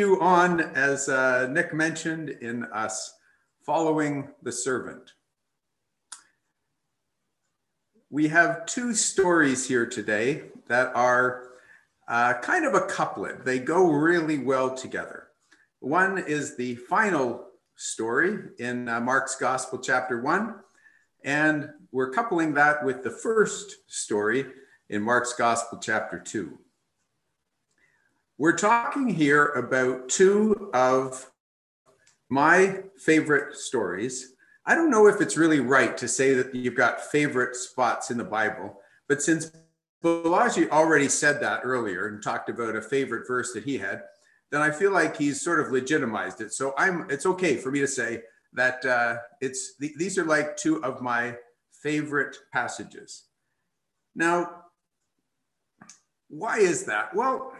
continue on, as uh, Nick mentioned, in us following the servant. We have two stories here today that are uh, kind of a couplet. They go really well together. One is the final story in uh, Mark's Gospel, chapter one, and we're coupling that with the first story in Mark's Gospel, chapter two. We're talking here about two of my favorite stories. I don't know if it's really right to say that you've got favorite spots in the Bible, but since Balaji already said that earlier and talked about a favorite verse that he had, then I feel like he's sort of legitimized it. So I'm it's okay for me to say that uh, it's th- these are like two of my favorite passages. Now, why is that? Well,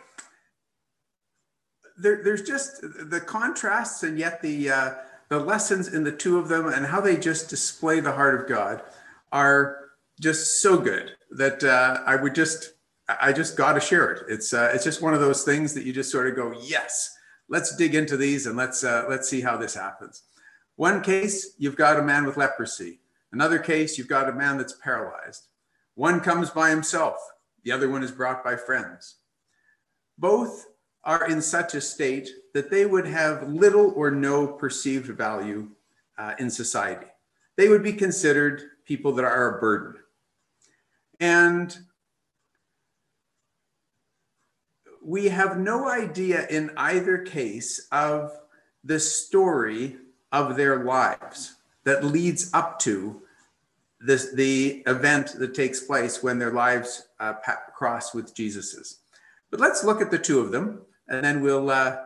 there, there's just the contrasts and yet the uh, the lessons in the two of them and how they just display the heart of God are just so good that uh, I would just I just got to share it. It's uh, it's just one of those things that you just sort of go yes, let's dig into these and let's uh, let's see how this happens. One case you've got a man with leprosy. Another case you've got a man that's paralyzed. One comes by himself. The other one is brought by friends. Both are in such a state that they would have little or no perceived value uh, in society. They would be considered people that are a burden. And we have no idea in either case of the story of their lives that leads up to this, the event that takes place when their lives uh, cross with Jesus's. But let's look at the two of them and then we'll uh,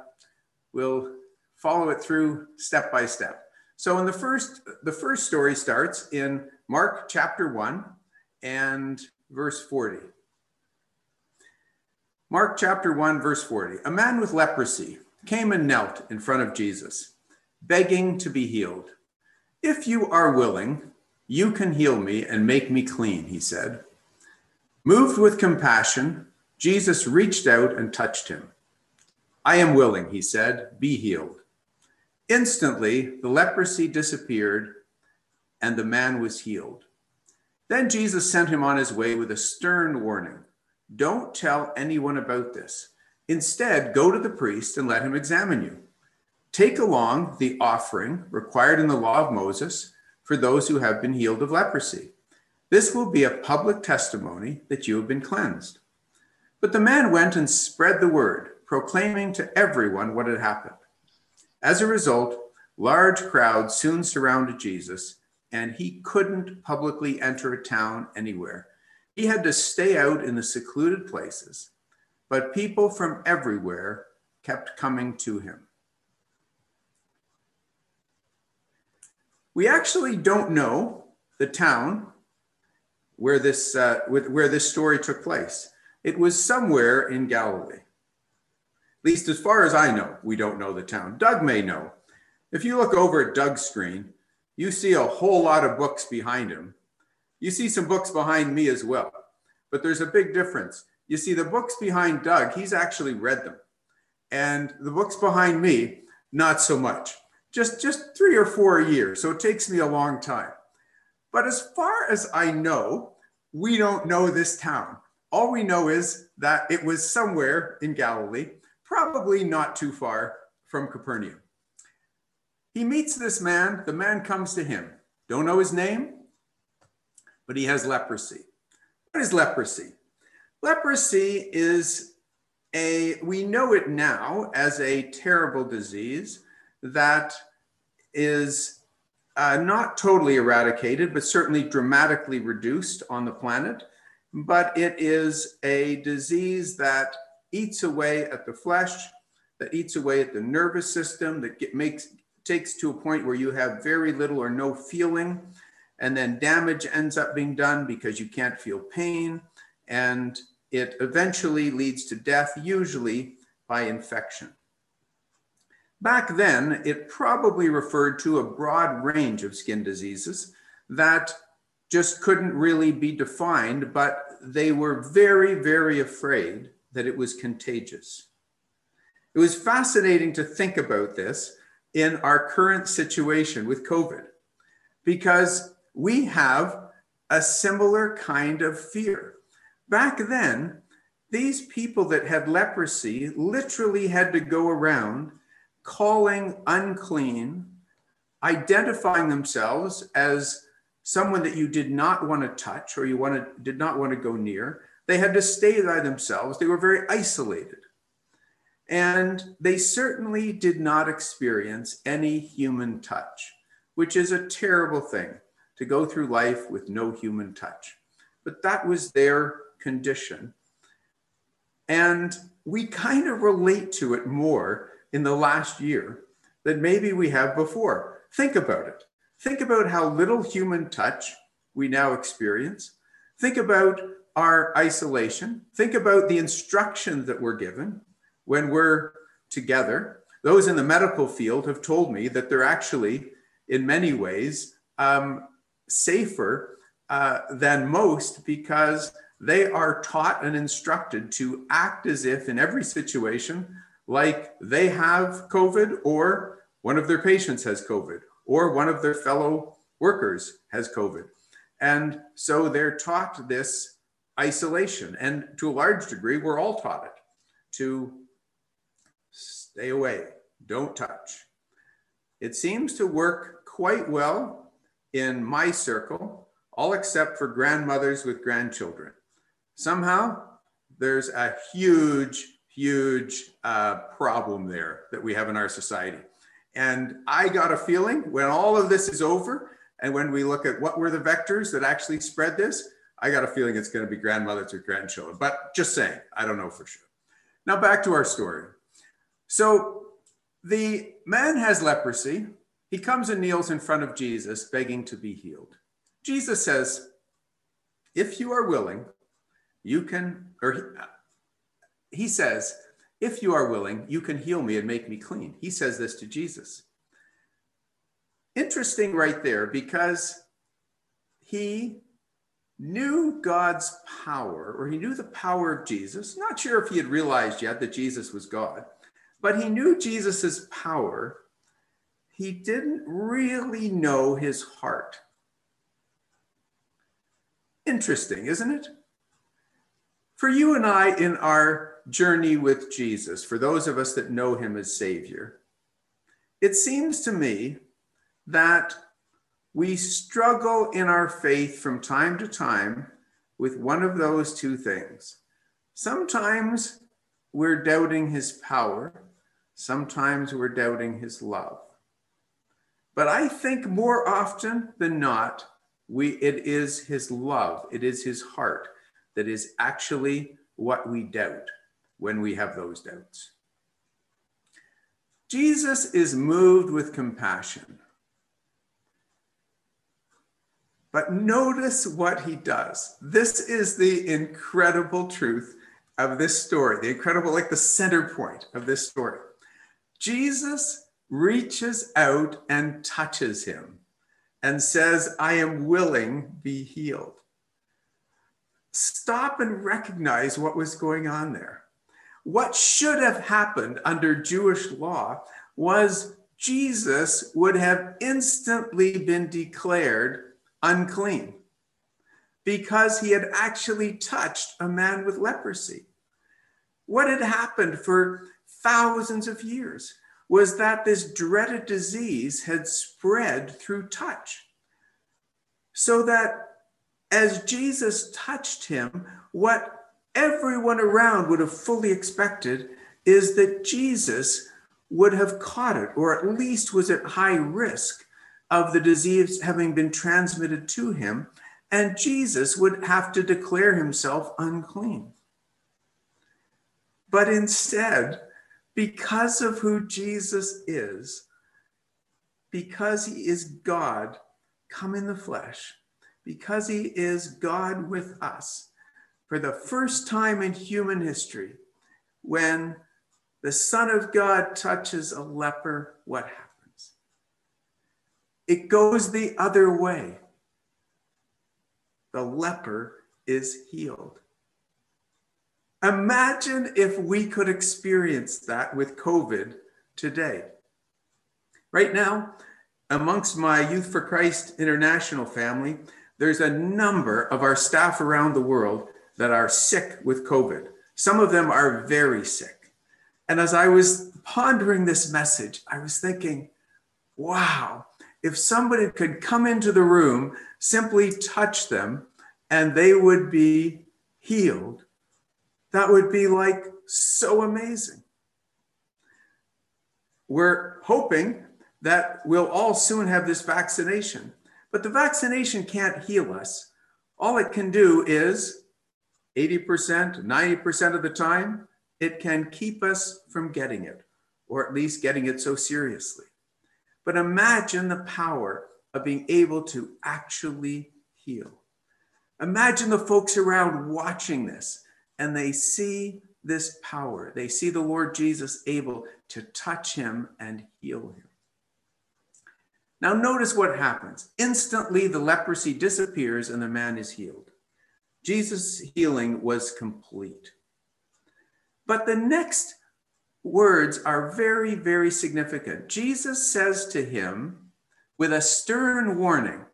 we'll follow it through step by step. So in the first the first story starts in Mark chapter 1 and verse 40. Mark chapter 1 verse 40. A man with leprosy came and knelt in front of Jesus, begging to be healed. If you are willing, you can heal me and make me clean, he said. Moved with compassion, Jesus reached out and touched him. I am willing, he said, be healed. Instantly, the leprosy disappeared and the man was healed. Then Jesus sent him on his way with a stern warning Don't tell anyone about this. Instead, go to the priest and let him examine you. Take along the offering required in the law of Moses for those who have been healed of leprosy. This will be a public testimony that you have been cleansed. But the man went and spread the word proclaiming to everyone what had happened. As a result, large crowds soon surrounded Jesus, and he couldn't publicly enter a town anywhere. He had to stay out in the secluded places, but people from everywhere kept coming to him. We actually don't know the town where this, uh, where this story took place. It was somewhere in Galilee least as far as I know, we don't know the town. Doug may know. If you look over at Doug's screen, you see a whole lot of books behind him. You see some books behind me as well, but there's a big difference. You see, the books behind Doug, he's actually read them. And the books behind me, not so much. Just, just three or four a year. So it takes me a long time. But as far as I know, we don't know this town. All we know is that it was somewhere in Galilee probably not too far from Capernaum. He meets this man. The man comes to him. Don't know his name, but he has leprosy. What is leprosy? Leprosy is a, we know it now as a terrible disease that is uh, not totally eradicated, but certainly dramatically reduced on the planet. But it is a disease that eats away at the flesh, that eats away at the nervous system, that get, makes takes to a point where you have very little or no feeling, and then damage ends up being done because you can't feel pain, and it eventually leads to death, usually by infection. Back then, it probably referred to a broad range of skin diseases that just couldn't really be defined, but they were very, very afraid that it was contagious. It was fascinating to think about this in our current situation with COVID because we have a similar kind of fear. Back then, these people that had leprosy literally had to go around calling unclean, identifying themselves as someone that you did not want to touch or you wanted, did not want to go near. They had to stay by themselves. They were very isolated. And they certainly did not experience any human touch, which is a terrible thing to go through life with no human touch. But that was their condition. And we kind of relate to it more in the last year than maybe we have before. Think about it. Think about how little human touch we now experience. Think about our isolation. Think about the instructions that we're given when we're together. Those in the medical field have told me that they're actually, in many ways, um, safer uh, than most because they are taught and instructed to act as if, in every situation, like they have COVID or one of their patients has COVID or one of their fellow workers has COVID. And so they're taught this isolation. And to a large degree, we're all taught it to stay away, don't touch. It seems to work quite well in my circle, all except for grandmothers with grandchildren. Somehow, there's a huge, huge uh, problem there that we have in our society. And I got a feeling when all of this is over, and when we look at what were the vectors that actually spread this, I got a feeling it's going to be grandmothers with grandchildren. But just saying, I don't know for sure. Now back to our story. So the man has leprosy. He comes and kneels in front of Jesus, begging to be healed. Jesus says, If you are willing, you can, or he says, If you are willing, you can heal me and make me clean. He says this to Jesus. Interesting right there because he knew God's power, or he knew the power of Jesus. Not sure if he had realized yet that Jesus was God but he knew Jesus's power. He didn't really know his heart. Interesting, isn't it? For you and I, in our journey with Jesus, for those of us that know him as Savior, it seems to me that we struggle in our faith from time to time with one of those two things. Sometimes we're doubting his power, Sometimes we're doubting his love. But I think more often than not, we, it is his love, it is his heart that is actually what we doubt when we have those doubts. Jesus is moved with compassion. But notice what he does. This is the incredible truth of this story, the incredible, like the center point of this story. Jesus reaches out and touches him and says, I am willing, to be healed. Stop and recognize what was going on there. What should have happened under Jewish law was Jesus would have instantly been declared unclean because he had actually touched a man with leprosy. What had happened for thousands of years was that this dreaded disease had spread through touch. So that as Jesus touched him, what everyone around would have fully expected is that Jesus would have caught it, or at least was at high risk of the disease having been transmitted to him, and Jesus would have to declare himself unclean. But instead, because of who Jesus is, because he is God come in the flesh, because he is God with us, for the first time in human history, when the Son of God touches a leper, what happens? It goes the other way. The leper is healed. Imagine if we could experience that with COVID today. Right now, amongst my Youth for Christ International family, there's a number of our staff around the world that are sick with COVID. Some of them are very sick. And as I was pondering this message, I was thinking, wow, if somebody could come into the room, simply touch them, and they would be healed, that would be like so amazing. We're hoping that we'll all soon have this vaccination, but the vaccination can't heal us. All it can do is 80%, 90% of the time, it can keep us from getting it, or at least getting it so seriously. But imagine the power of being able to actually heal. Imagine the folks around watching this and they see this power. They see the Lord Jesus able to touch him and heal him. Now, notice what happens. Instantly, the leprosy disappears and the man is healed. Jesus' healing was complete. But the next words are very, very significant. Jesus says to him with a stern warning,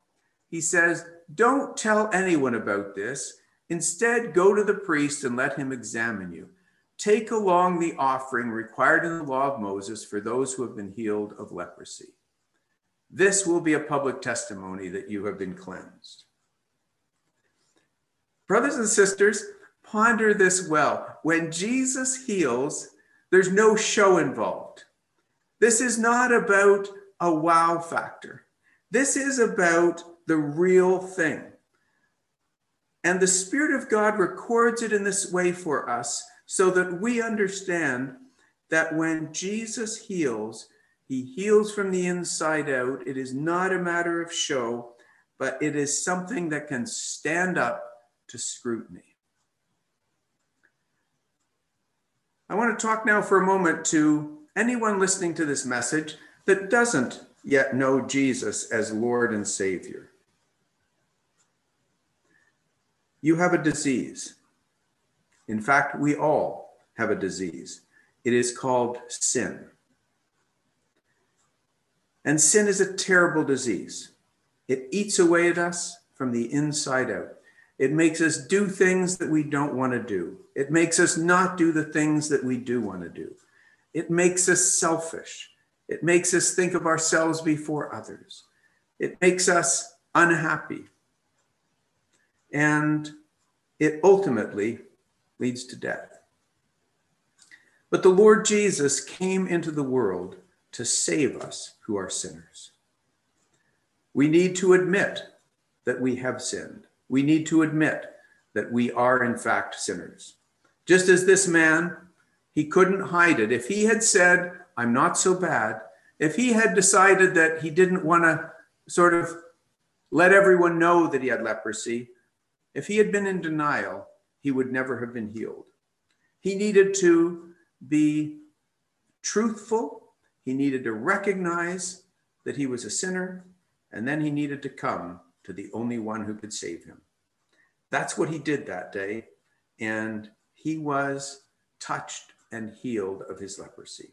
He says, Don't tell anyone about this. Instead, go to the priest and let him examine you. Take along the offering required in the law of Moses for those who have been healed of leprosy. This will be a public testimony that you have been cleansed. Brothers and sisters, ponder this well. When Jesus heals, there's no show involved. This is not about a wow factor. This is about the real thing. And the Spirit of God records it in this way for us so that we understand that when Jesus heals, he heals from the inside out. It is not a matter of show, but it is something that can stand up to scrutiny. I want to talk now for a moment to anyone listening to this message that doesn't yet know Jesus as Lord and Savior. You have a disease. In fact, we all have a disease. It is called sin. And sin is a terrible disease. It eats away at us from the inside out. It makes us do things that we don't want to do. It makes us not do the things that we do want to do. It makes us selfish. It makes us think of ourselves before others. It makes us unhappy. And it ultimately leads to death. But the Lord Jesus came into the world to save us who are sinners. We need to admit that we have sinned we need to admit that we are, in fact, sinners. Just as this man, he couldn't hide it. If he had said, I'm not so bad, if he had decided that he didn't want to sort of let everyone know that he had leprosy, if he had been in denial, he would never have been healed. He needed to be truthful, he needed to recognize that he was a sinner, and then he needed to come to the only one who could save him. That's what he did that day. And he was touched and healed of his leprosy.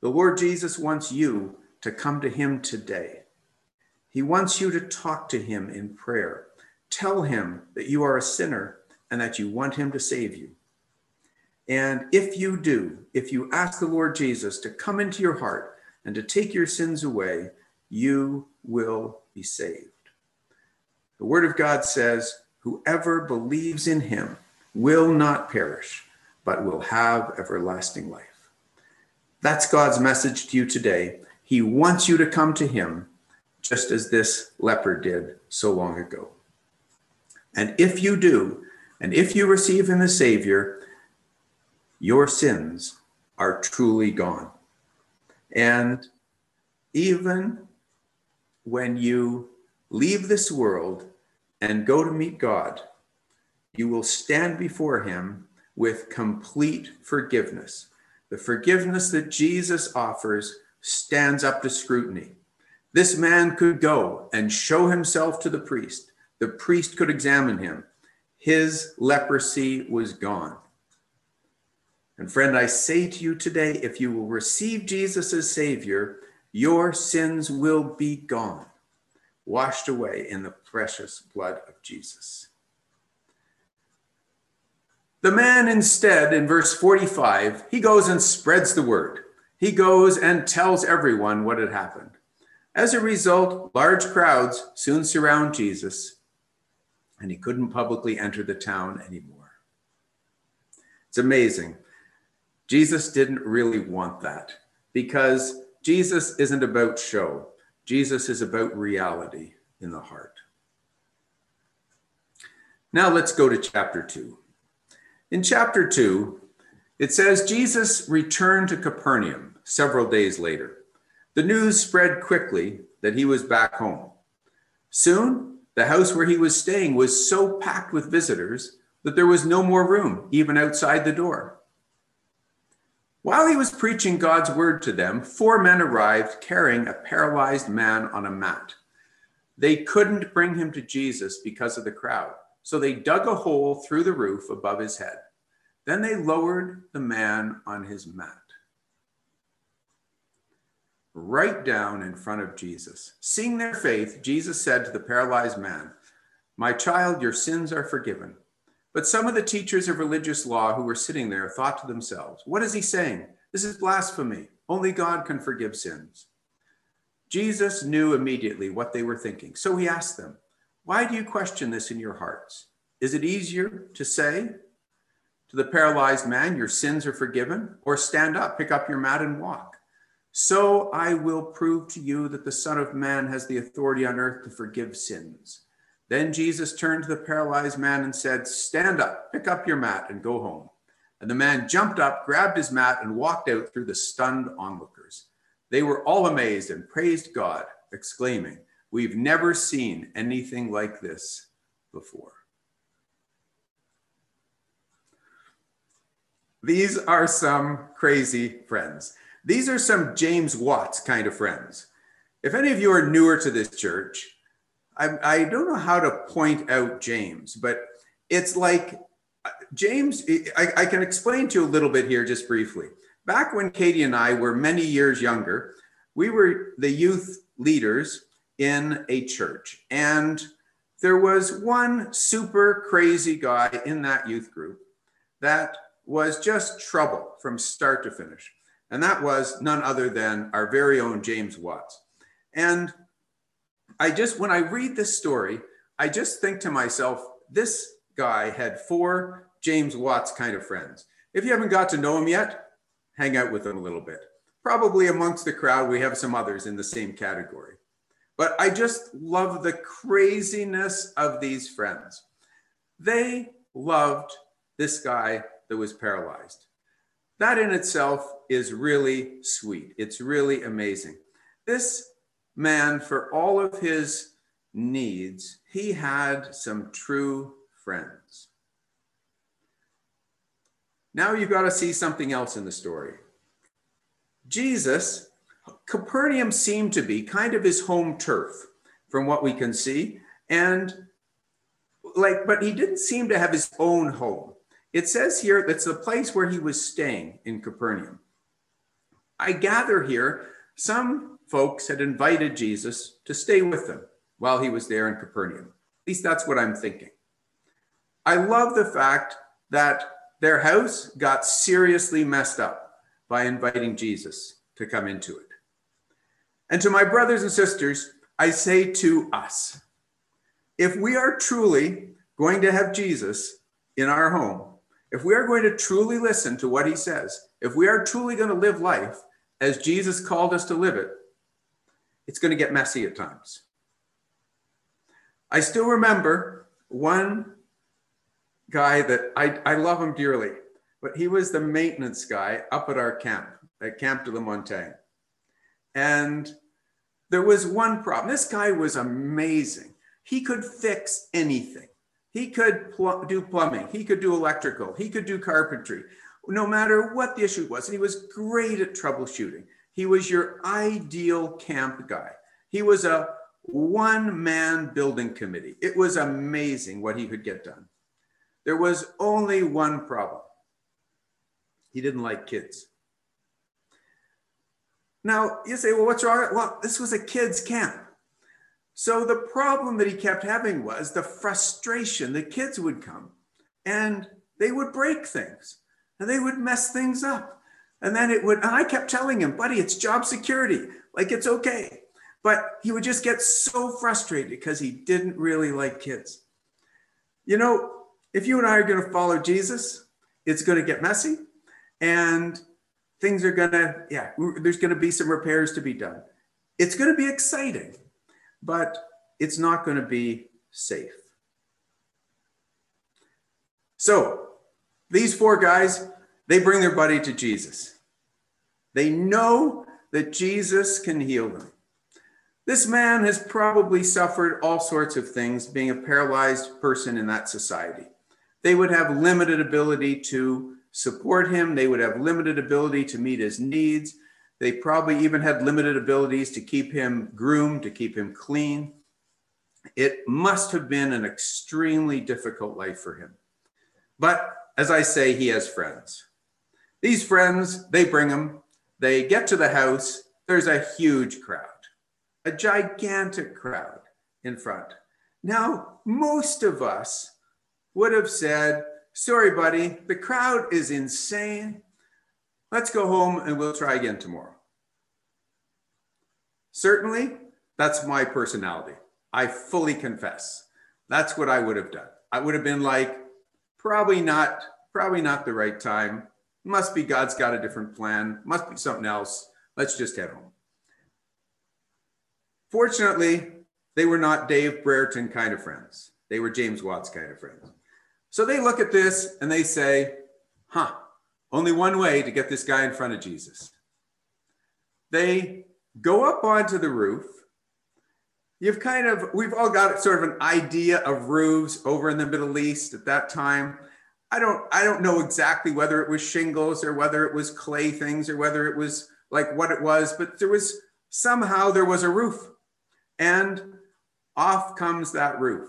The Lord Jesus wants you to come to him today. He wants you to talk to him in prayer. Tell him that you are a sinner and that you want him to save you. And if you do, if you ask the Lord Jesus to come into your heart and to take your sins away, you will be saved. The Word of God says, Whoever believes in him will not perish, but will have everlasting life. That's God's message to you today. He wants you to come to him just as this leper did so long ago. And if you do, and if you receive him as Savior, your sins are truly gone. And even when you leave this world and go to meet God, you will stand before him with complete forgiveness. The forgiveness that Jesus offers stands up to scrutiny. This man could go and show himself to the priest. The priest could examine him. his leprosy was gone. And friend, I say to you today if you will receive Jesus as Savior, your sins will be gone, washed away in the precious blood of Jesus. The man instead, in verse 45, he goes and spreads the word. He goes and tells everyone what had happened. As a result, large crowds soon surround Jesus, and he couldn't publicly enter the town anymore. It's amazing. Jesus didn't really want that because Jesus isn't about show, Jesus is about reality in the heart. Now let's go to chapter 2. In chapter 2, it says Jesus returned to Capernaum several days later. The news spread quickly that he was back home. Soon, the house where he was staying was so packed with visitors that there was no more room, even outside the door. While he was preaching God's word to them, four men arrived carrying a paralyzed man on a mat. They couldn't bring him to Jesus because of the crowd. So they dug a hole through the roof above his head. Then they lowered the man on his mat. Right down in front of Jesus. Seeing their faith, Jesus said to the paralyzed man, My child, your sins are forgiven. But some of the teachers of religious law who were sitting there thought to themselves, What is he saying? This is blasphemy. Only God can forgive sins. Jesus knew immediately what they were thinking. So he asked them, why do you question this in your hearts? Is it easier to say to the paralyzed man, Your sins are forgiven, or stand up, pick up your mat, and walk? So I will prove to you that the Son of Man has the authority on earth to forgive sins. Then Jesus turned to the paralyzed man and said, Stand up, pick up your mat, and go home. And the man jumped up, grabbed his mat, and walked out through the stunned onlookers. They were all amazed and praised God, exclaiming, We've never seen anything like this before. These are some crazy friends. These are some James Watts kind of friends. If any of you are newer to this church, I, I don't know how to point out James, but it's like uh, James, I, I can explain to you a little bit here just briefly. Back when Katie and I were many years younger, we were the youth leaders in a church. And there was one super crazy guy in that youth group that was just trouble from start to finish. And that was none other than our very own James Watts. And I just, when I read this story, I just think to myself, this guy had four James Watts kind of friends. If you haven't got to know him yet, hang out with him a little bit. Probably amongst the crowd, we have some others in the same category. But I just love the craziness of these friends. They loved this guy that was paralyzed. That in itself is really sweet. It's really amazing. This man, for all of his needs, he had some true friends. Now you've got to see something else in the story. Jesus Capernaum seemed to be kind of his home turf from what we can see. And like, but he didn't seem to have his own home. It says here that's the place where he was staying in Capernaum. I gather here some folks had invited Jesus to stay with them while he was there in Capernaum. At least that's what I'm thinking. I love the fact that their house got seriously messed up by inviting Jesus to come into it. And to my brothers and sisters, I say to us if we are truly going to have Jesus in our home, if we are going to truly listen to what he says, if we are truly going to live life as Jesus called us to live it, it's going to get messy at times. I still remember one guy that I, I love him dearly, but he was the maintenance guy up at our camp, at Camp de la Montagne. And there was one problem. This guy was amazing. He could fix anything. He could pl- do plumbing. He could do electrical. He could do carpentry, no matter what the issue was. And he was great at troubleshooting. He was your ideal camp guy. He was a one man building committee. It was amazing what he could get done. There was only one problem. He didn't like kids. Now, you say, well, what's wrong? Well, this was a kids' camp. So the problem that he kept having was the frustration. The kids would come and they would break things and they would mess things up. And then it would, and I kept telling him, buddy, it's job security. Like it's okay. But he would just get so frustrated because he didn't really like kids. You know, if you and I are going to follow Jesus, it's going to get messy and things are going to, yeah, there's going to be some repairs to be done. It's going to be exciting, but it's not going to be safe. So these four guys, they bring their buddy to Jesus. They know that Jesus can heal them. This man has probably suffered all sorts of things being a paralyzed person in that society. They would have limited ability to support him, they would have limited ability to meet his needs. They probably even had limited abilities to keep him groomed, to keep him clean. It must have been an extremely difficult life for him. But as I say, he has friends. These friends, they bring him, they get to the house, there's a huge crowd a gigantic crowd in front. Now, most of us would have said, Sorry, buddy, the crowd is insane. Let's go home and we'll try again tomorrow. Certainly, that's my personality. I fully confess. That's what I would have done. I would have been like, probably not, probably not the right time. Must be God's got a different plan. Must be something else. Let's just head home. Fortunately, they were not Dave Brereton kind of friends. They were James Watts kind of friends. So they look at this and they say, huh, only one way to get this guy in front of Jesus. They go up onto the roof. You've kind of, we've all got sort of an idea of roofs over in the Middle East at that time. I don't, I don't know exactly whether it was shingles or whether it was clay things or whether it was like what it was, but there was somehow there was a roof and off comes that roof.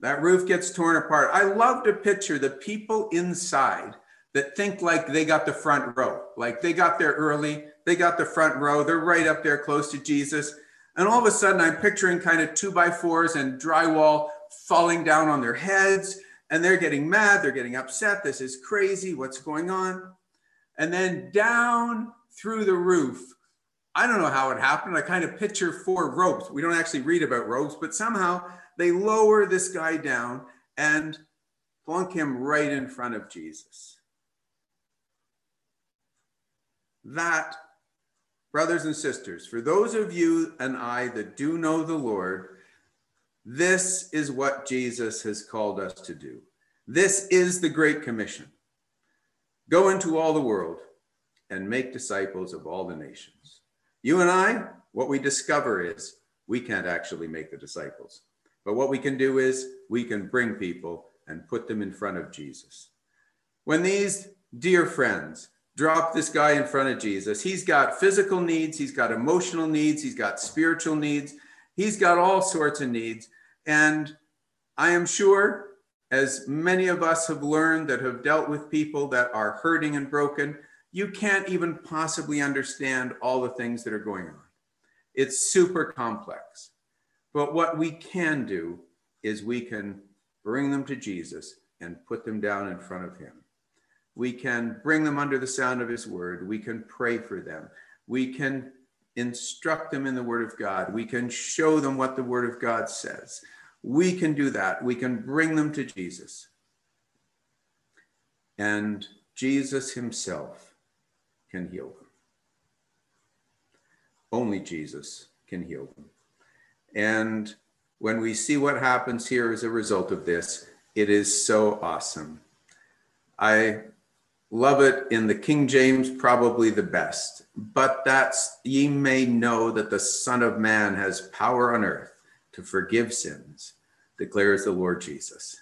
That roof gets torn apart. I love to picture the people inside that think like they got the front row, like they got there early, they got the front row, they're right up there close to Jesus. And all of a sudden, I'm picturing kind of two by fours and drywall falling down on their heads, and they're getting mad, they're getting upset. This is crazy. What's going on? And then down through the roof I don't know how it happened. I kind of picture four ropes. We don't actually read about ropes, but somehow they lower this guy down and plunk him right in front of Jesus. That, brothers and sisters, for those of you and I that do know the Lord, this is what Jesus has called us to do. This is the Great Commission. Go into all the world and make disciples of all the nations. You and I, what we discover is we can't actually make the disciples. But what we can do is we can bring people and put them in front of Jesus. When these dear friends drop this guy in front of Jesus, he's got physical needs, he's got emotional needs, he's got spiritual needs, he's got all sorts of needs. And I am sure, as many of us have learned that have dealt with people that are hurting and broken, you can't even possibly understand all the things that are going on. It's super complex. But what we can do is we can bring them to Jesus and put them down in front of him. We can bring them under the sound of his word. We can pray for them. We can instruct them in the word of God. We can show them what the word of God says. We can do that. We can bring them to Jesus. And Jesus himself can heal them. Only Jesus can heal them. And when we see what happens here as a result of this, it is so awesome. I love it in the King James, probably the best. But that's ye may know that the Son of Man has power on earth to forgive sins, declares the Lord Jesus.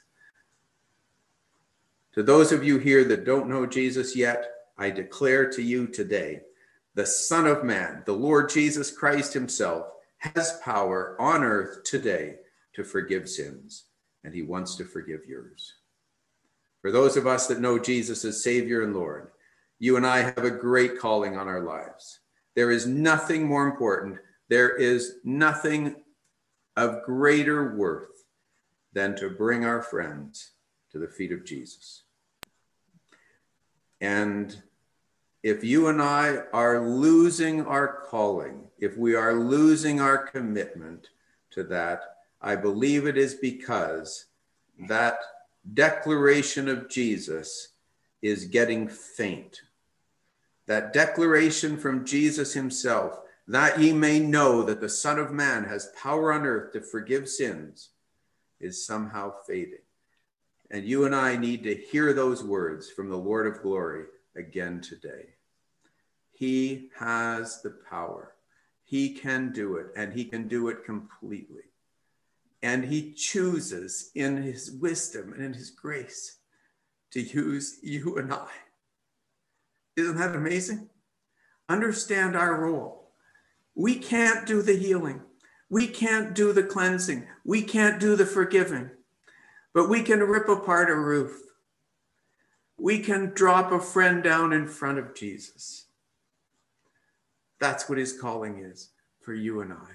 To those of you here that don't know Jesus yet, I declare to you today the Son of Man, the Lord Jesus Christ Himself, has power on earth today to forgive sins. and he wants to forgive yours. For those of us that know Jesus as Savior and Lord, you and I have a great calling on our lives. There is nothing more important, there is nothing of greater worth than to bring our friends to the feet of Jesus. And if you and I are losing our calling, if we are losing our commitment to that, I believe it is because that declaration of Jesus is getting faint. That declaration from Jesus himself, that ye may know that the Son of Man has power on earth to forgive sins, is somehow fading. And you and I need to hear those words from the Lord of glory again today. He has the power. He can do it, and he can do it completely. And he chooses in his wisdom and in his grace to use you and I. Isn't that amazing? Understand our role. We can't do the healing. We can't do the cleansing. We can't do the forgiving, but we can rip apart a roof. We can drop a friend down in front of Jesus. That's what his calling is for you and I.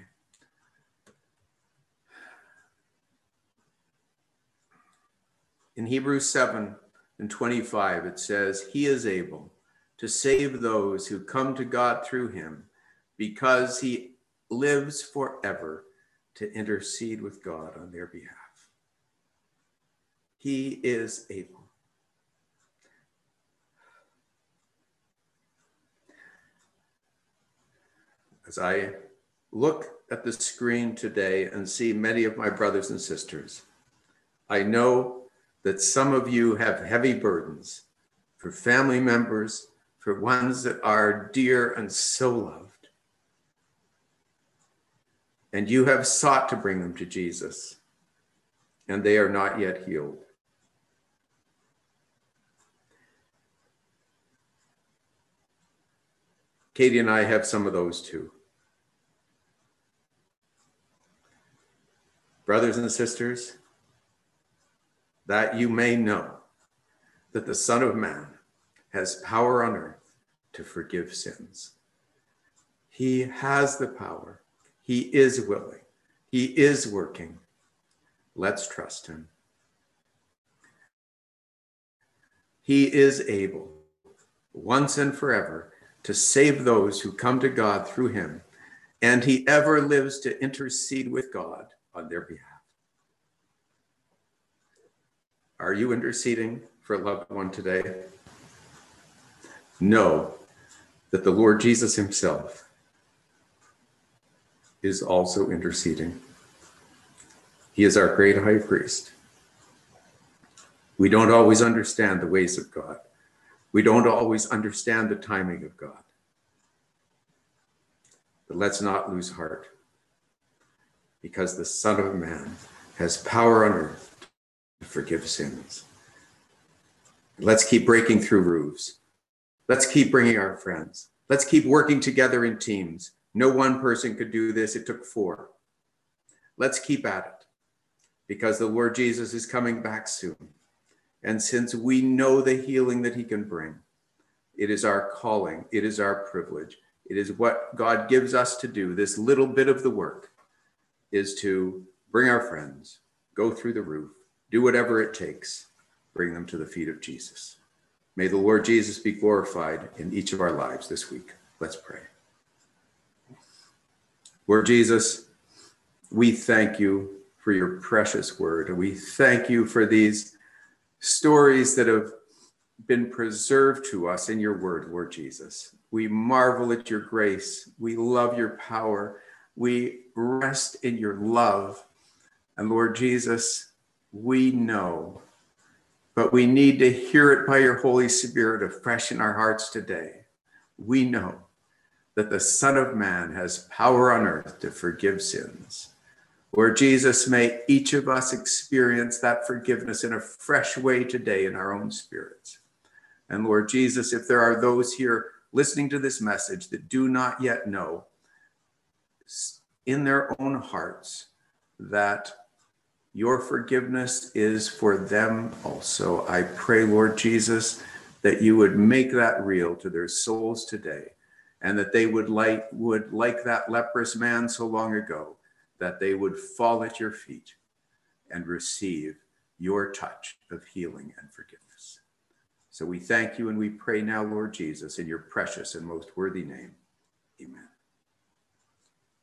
In Hebrews 7 and 25, it says, He is able to save those who come to God through him because he lives forever to intercede with God on their behalf. He is able. As I look at the screen today and see many of my brothers and sisters, I know that some of you have heavy burdens for family members, for ones that are dear and so loved. And you have sought to bring them to Jesus, and they are not yet healed. Katie and I have some of those too. Brothers and sisters, that you may know that the Son of Man has power on earth to forgive sins. He has the power. He is willing. He is working. Let's trust him. He is able, once and forever, to save those who come to God through him, and he ever lives to intercede with God on their behalf. Are you interceding for a loved one today? Know that the Lord Jesus Himself is also interceding. He is our great high priest. We don't always understand the ways of God. We don't always understand the timing of God. But let's not lose heart because the Son of Man has power on earth to forgive sins. Let's keep breaking through roofs. Let's keep bringing our friends. Let's keep working together in teams. No one person could do this, it took four. Let's keep at it because the Lord Jesus is coming back soon. And since we know the healing that he can bring, it is our calling, it is our privilege, it is what God gives us to do. This little bit of the work is to bring our friends, go through the roof, do whatever it takes, bring them to the feet of Jesus. May the Lord Jesus be glorified in each of our lives this week. Let's pray. Lord Jesus, we thank you for your precious word. And We thank you for these stories that have been preserved to us in your word, Lord Jesus. We marvel at your grace. We love your power. We rest in your love. And Lord Jesus, we know, but we need to hear it by your Holy Spirit afresh in our hearts today. We know that the Son of Man has power on earth to forgive sins. Lord Jesus, may each of us experience that forgiveness in a fresh way today in our own spirits. And Lord Jesus, if there are those here listening to this message that do not yet know in their own hearts that your forgiveness is for them also. I pray, Lord Jesus, that you would make that real to their souls today and that they would like would like that leprous man so long ago that they would fall at your feet and receive your touch of healing and forgiveness. So we thank you and we pray now, Lord Jesus, in your precious and most worthy name. Amen.